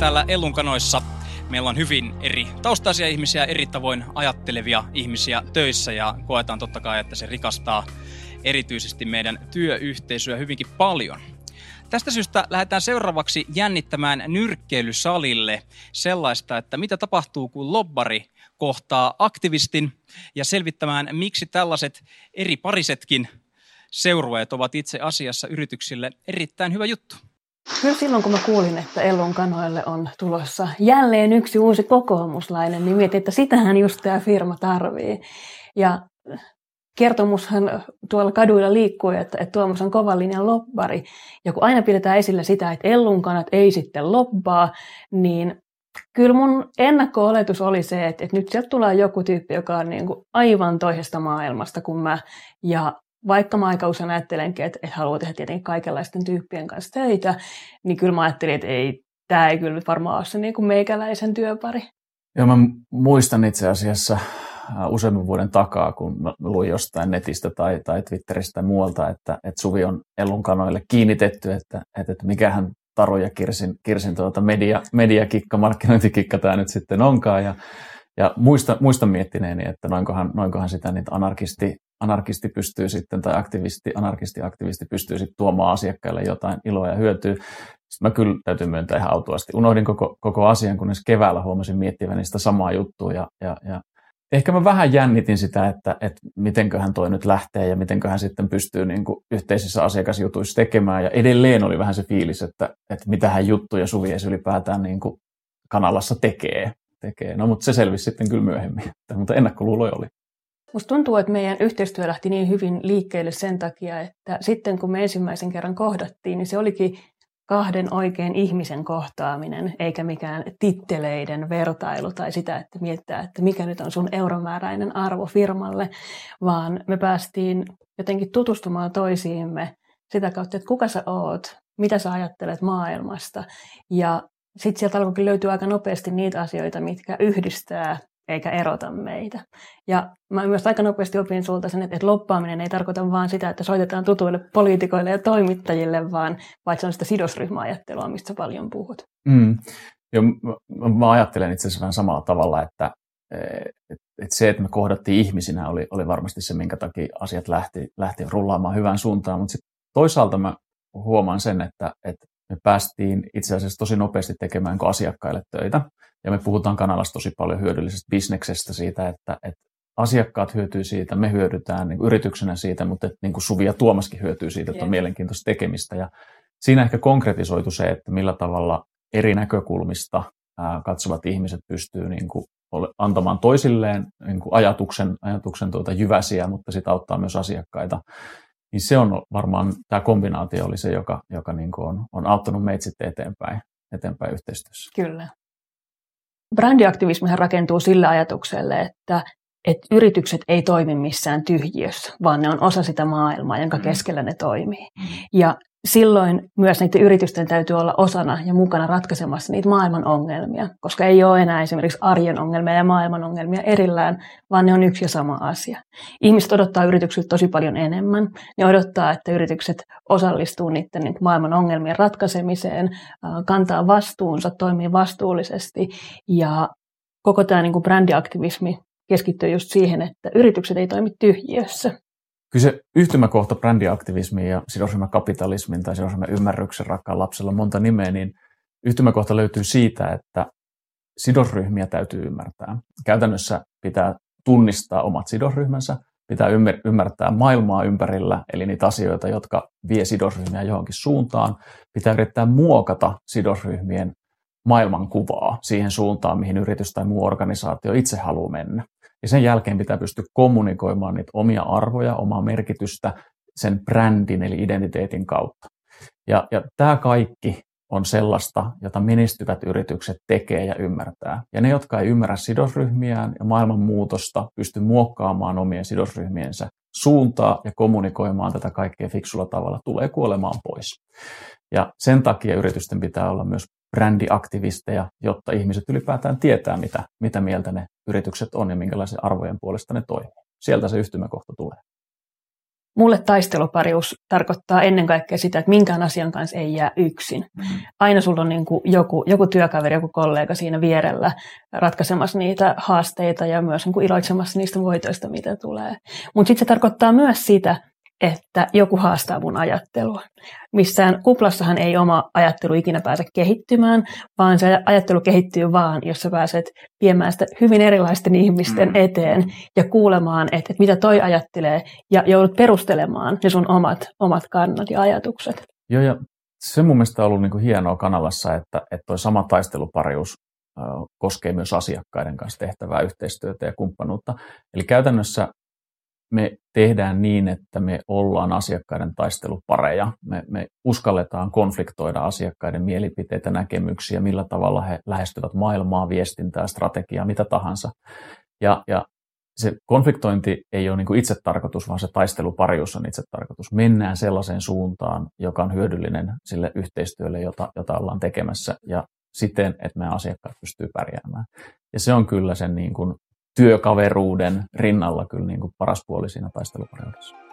täällä Ellunkanoissa meillä on hyvin eri taustaisia ihmisiä, eri tavoin ajattelevia ihmisiä töissä ja koetaan totta kai, että se rikastaa erityisesti meidän työyhteisöä hyvinkin paljon. Tästä syystä lähdetään seuraavaksi jännittämään nyrkkeilysalille sellaista, että mitä tapahtuu, kun lobbari kohtaa aktivistin ja selvittämään, miksi tällaiset eri parisetkin seurueet ovat itse asiassa yrityksille erittäin hyvä juttu. Kyllä silloin, kun mä kuulin, että Ellun kanoille on tulossa jälleen yksi uusi kokoomuslainen, niin mietin, että sitähän just tämä firma tarvii. Ja kertomushan tuolla kaduilla liikkuu, että, että Tuomas on kovan linjan lobbari. Ja kun aina pidetään esillä sitä, että Ellun kanat ei sitten lobbaa, niin kyllä mun ennakko-oletus oli se, että, että nyt sieltä tulee joku tyyppi, joka on niin kuin aivan toisesta maailmasta kuin mä. Ja vaikka mä aika usein ajattelenkin, että, että haluaa tehdä tietenkin kaikenlaisten tyyppien kanssa töitä, niin kyllä mä ajattelin, että ei, tämä ei kyllä varmaan ole se niin kuin meikäläisen työpari. Joo, mä muistan itse asiassa äh, useamman vuoden takaa, kun luin jostain netistä tai, tai Twitteristä tai muualta, että, että Suvi on Ellun kanoille kiinnitetty, että, että, että mikähän Taru ja Kirsin, Kirsin tuota media, mediakikka, markkinointikikka tämä nyt sitten onkaan. Ja, ja muistan, muistan miettineeni, että noinkohan, noinkohan sitä niitä anarkisti, anarkisti pystyy sitten, tai aktivisti, anarkisti, aktivisti pystyy sitten tuomaan asiakkaille jotain iloa ja hyötyä. Sitten mä kyllä täytyy myöntää ihan autuasti. Unohdin koko, koko asian, kunnes keväällä huomasin miettiväni sitä samaa juttua. Ja, ja, ja ehkä mä vähän jännitin sitä, että, että mitenköhän toi nyt lähtee ja mitenköhän sitten pystyy niin kuin yhteisissä asiakasjutuissa tekemään. Ja edelleen oli vähän se fiilis, että, että mitähän juttuja Suvi ylipäätään niin kuin kanalassa tekee. tekee. No mutta se selvisi sitten kyllä myöhemmin, mutta ennakkoluuloja oli. Musta tuntuu, että meidän yhteistyö lähti niin hyvin liikkeelle sen takia, että sitten kun me ensimmäisen kerran kohdattiin, niin se olikin kahden oikein ihmisen kohtaaminen, eikä mikään titteleiden vertailu tai sitä, että miettää, että mikä nyt on sun euromääräinen arvo firmalle, vaan me päästiin jotenkin tutustumaan toisiimme sitä kautta, että kuka sä oot, mitä sä ajattelet maailmasta. Ja sitten sieltä alkoikin löytyä aika nopeasti niitä asioita, mitkä yhdistää eikä erota meitä. Ja mä myös aika nopeasti opin sulta sen, että, loppaaminen ei tarkoita vain sitä, että soitetaan tutuille poliitikoille ja toimittajille, vaan vaikka se on sitä sidosryhmäajattelua, mistä paljon puhut. Mm. Joo, mä, mä ajattelen itse asiassa vähän samalla tavalla, että et, et se, että me kohdattiin ihmisinä, oli, oli varmasti se, minkä takia asiat lähti, lähti rullaamaan hyvään suuntaan, mutta toisaalta mä huomaan sen, että, että me päästiin itse asiassa tosi nopeasti tekemään asiakkaille töitä. Ja me puhutaan kanalassa tosi paljon hyödyllisestä bisneksestä siitä, että, että asiakkaat hyötyy siitä, me hyödytään niin yrityksenä siitä, mutta että, niin kuin Suvi ja Tuomaskin hyötyy siitä, että on mielenkiintoista tekemistä. Ja siinä ehkä konkretisoitu se, että millä tavalla eri näkökulmista ää, katsovat ihmiset pystyy niin kuin antamaan toisilleen niin kuin ajatuksen, ajatuksen tuota jyväsiä, mutta sitä auttaa myös asiakkaita. Niin se on varmaan, tämä kombinaatio oli se, joka, joka niin kuin on, on auttanut meitä sitten eteenpäin, eteenpäin yhteistyössä. Kyllä. Brändiaktivismihan rakentuu sillä ajatukselle, että, että yritykset ei toimi missään tyhjiössä, vaan ne on osa sitä maailmaa, jonka mm. keskellä ne toimii. Mm. Ja silloin myös niiden yritysten täytyy olla osana ja mukana ratkaisemassa niitä maailman ongelmia, koska ei ole enää esimerkiksi arjen ongelmia ja maailman ongelmia erillään, vaan ne on yksi ja sama asia. Ihmiset odottaa yrityksiltä tosi paljon enemmän. Ne odottaa, että yritykset osallistuu niiden maailman ongelmien ratkaisemiseen, kantaa vastuunsa, toimii vastuullisesti ja koko tämä niin kuin brändiaktivismi keskittyy just siihen, että yritykset ei toimi tyhjiössä. Kyllä se yhtymäkohta brändiaktivismin ja sidosryhmäkapitalismin tai ymmärryksen rakkaan lapsella monta nimeä, niin yhtymäkohta löytyy siitä, että sidosryhmiä täytyy ymmärtää. Käytännössä pitää tunnistaa omat sidosryhmänsä, pitää ymmärtää maailmaa ympärillä, eli niitä asioita, jotka vie sidosryhmiä johonkin suuntaan. Pitää yrittää muokata sidosryhmien maailmankuvaa siihen suuntaan, mihin yritys tai muu organisaatio itse haluaa mennä. Ja sen jälkeen pitää pystyä kommunikoimaan niitä omia arvoja, omaa merkitystä sen brändin eli identiteetin kautta. Ja, ja tämä kaikki on sellaista, jota menestyvät yritykset tekee ja ymmärtää. Ja ne, jotka ei ymmärrä sidosryhmiään ja maailman muutosta, pysty muokkaamaan omien sidosryhmiensä suuntaa ja kommunikoimaan tätä kaikkea fiksulla tavalla, tulee kuolemaan pois. Ja sen takia yritysten pitää olla myös brändiaktivisteja, jotta ihmiset ylipäätään tietää, mitä, mitä mieltä ne yritykset on ja minkälaisen arvojen puolesta ne toimii. Sieltä se yhtymäkohta tulee. Mulle taisteluparius tarkoittaa ennen kaikkea sitä, että minkään asian kanssa ei jää yksin. Aina sulla on niin kuin joku, joku työkaveri, joku kollega siinä vierellä ratkaisemassa niitä haasteita ja myös niin kuin iloitsemassa niistä voitoista, mitä tulee. Mutta sitten se tarkoittaa myös sitä, että joku haastaa mun ajattelua. Missään kuplassahan ei oma ajattelu ikinä pääse kehittymään, vaan se ajattelu kehittyy vaan, jos sä pääset viemään sitä hyvin erilaisten ihmisten mm. eteen ja kuulemaan, että, että mitä toi ajattelee ja joudut perustelemaan ne sun omat, omat kannat ja ajatukset. Joo, ja se mun mielestä on ollut niin kuin hienoa kanavassa, että, että toi sama taisteluparius koskee myös asiakkaiden kanssa tehtävää yhteistyötä ja kumppanuutta. Eli käytännössä me tehdään niin, että me ollaan asiakkaiden taistelupareja. Me, me uskalletaan konfliktoida asiakkaiden mielipiteitä, näkemyksiä, millä tavalla he lähestyvät maailmaa, viestintää, strategiaa, mitä tahansa. Ja, ja se konfliktointi ei ole niin itse tarkoitus, vaan se taisteluparius on itse tarkoitus. Mennään sellaiseen suuntaan, joka on hyödyllinen sille yhteistyölle, jota, jota ollaan tekemässä, ja siten, että meidän asiakkaat pystyy pärjäämään. Ja se on kyllä sen niin kuin työkaveruuden rinnalla kyllä niin kuin paras puoli siinä taistelupareudessa.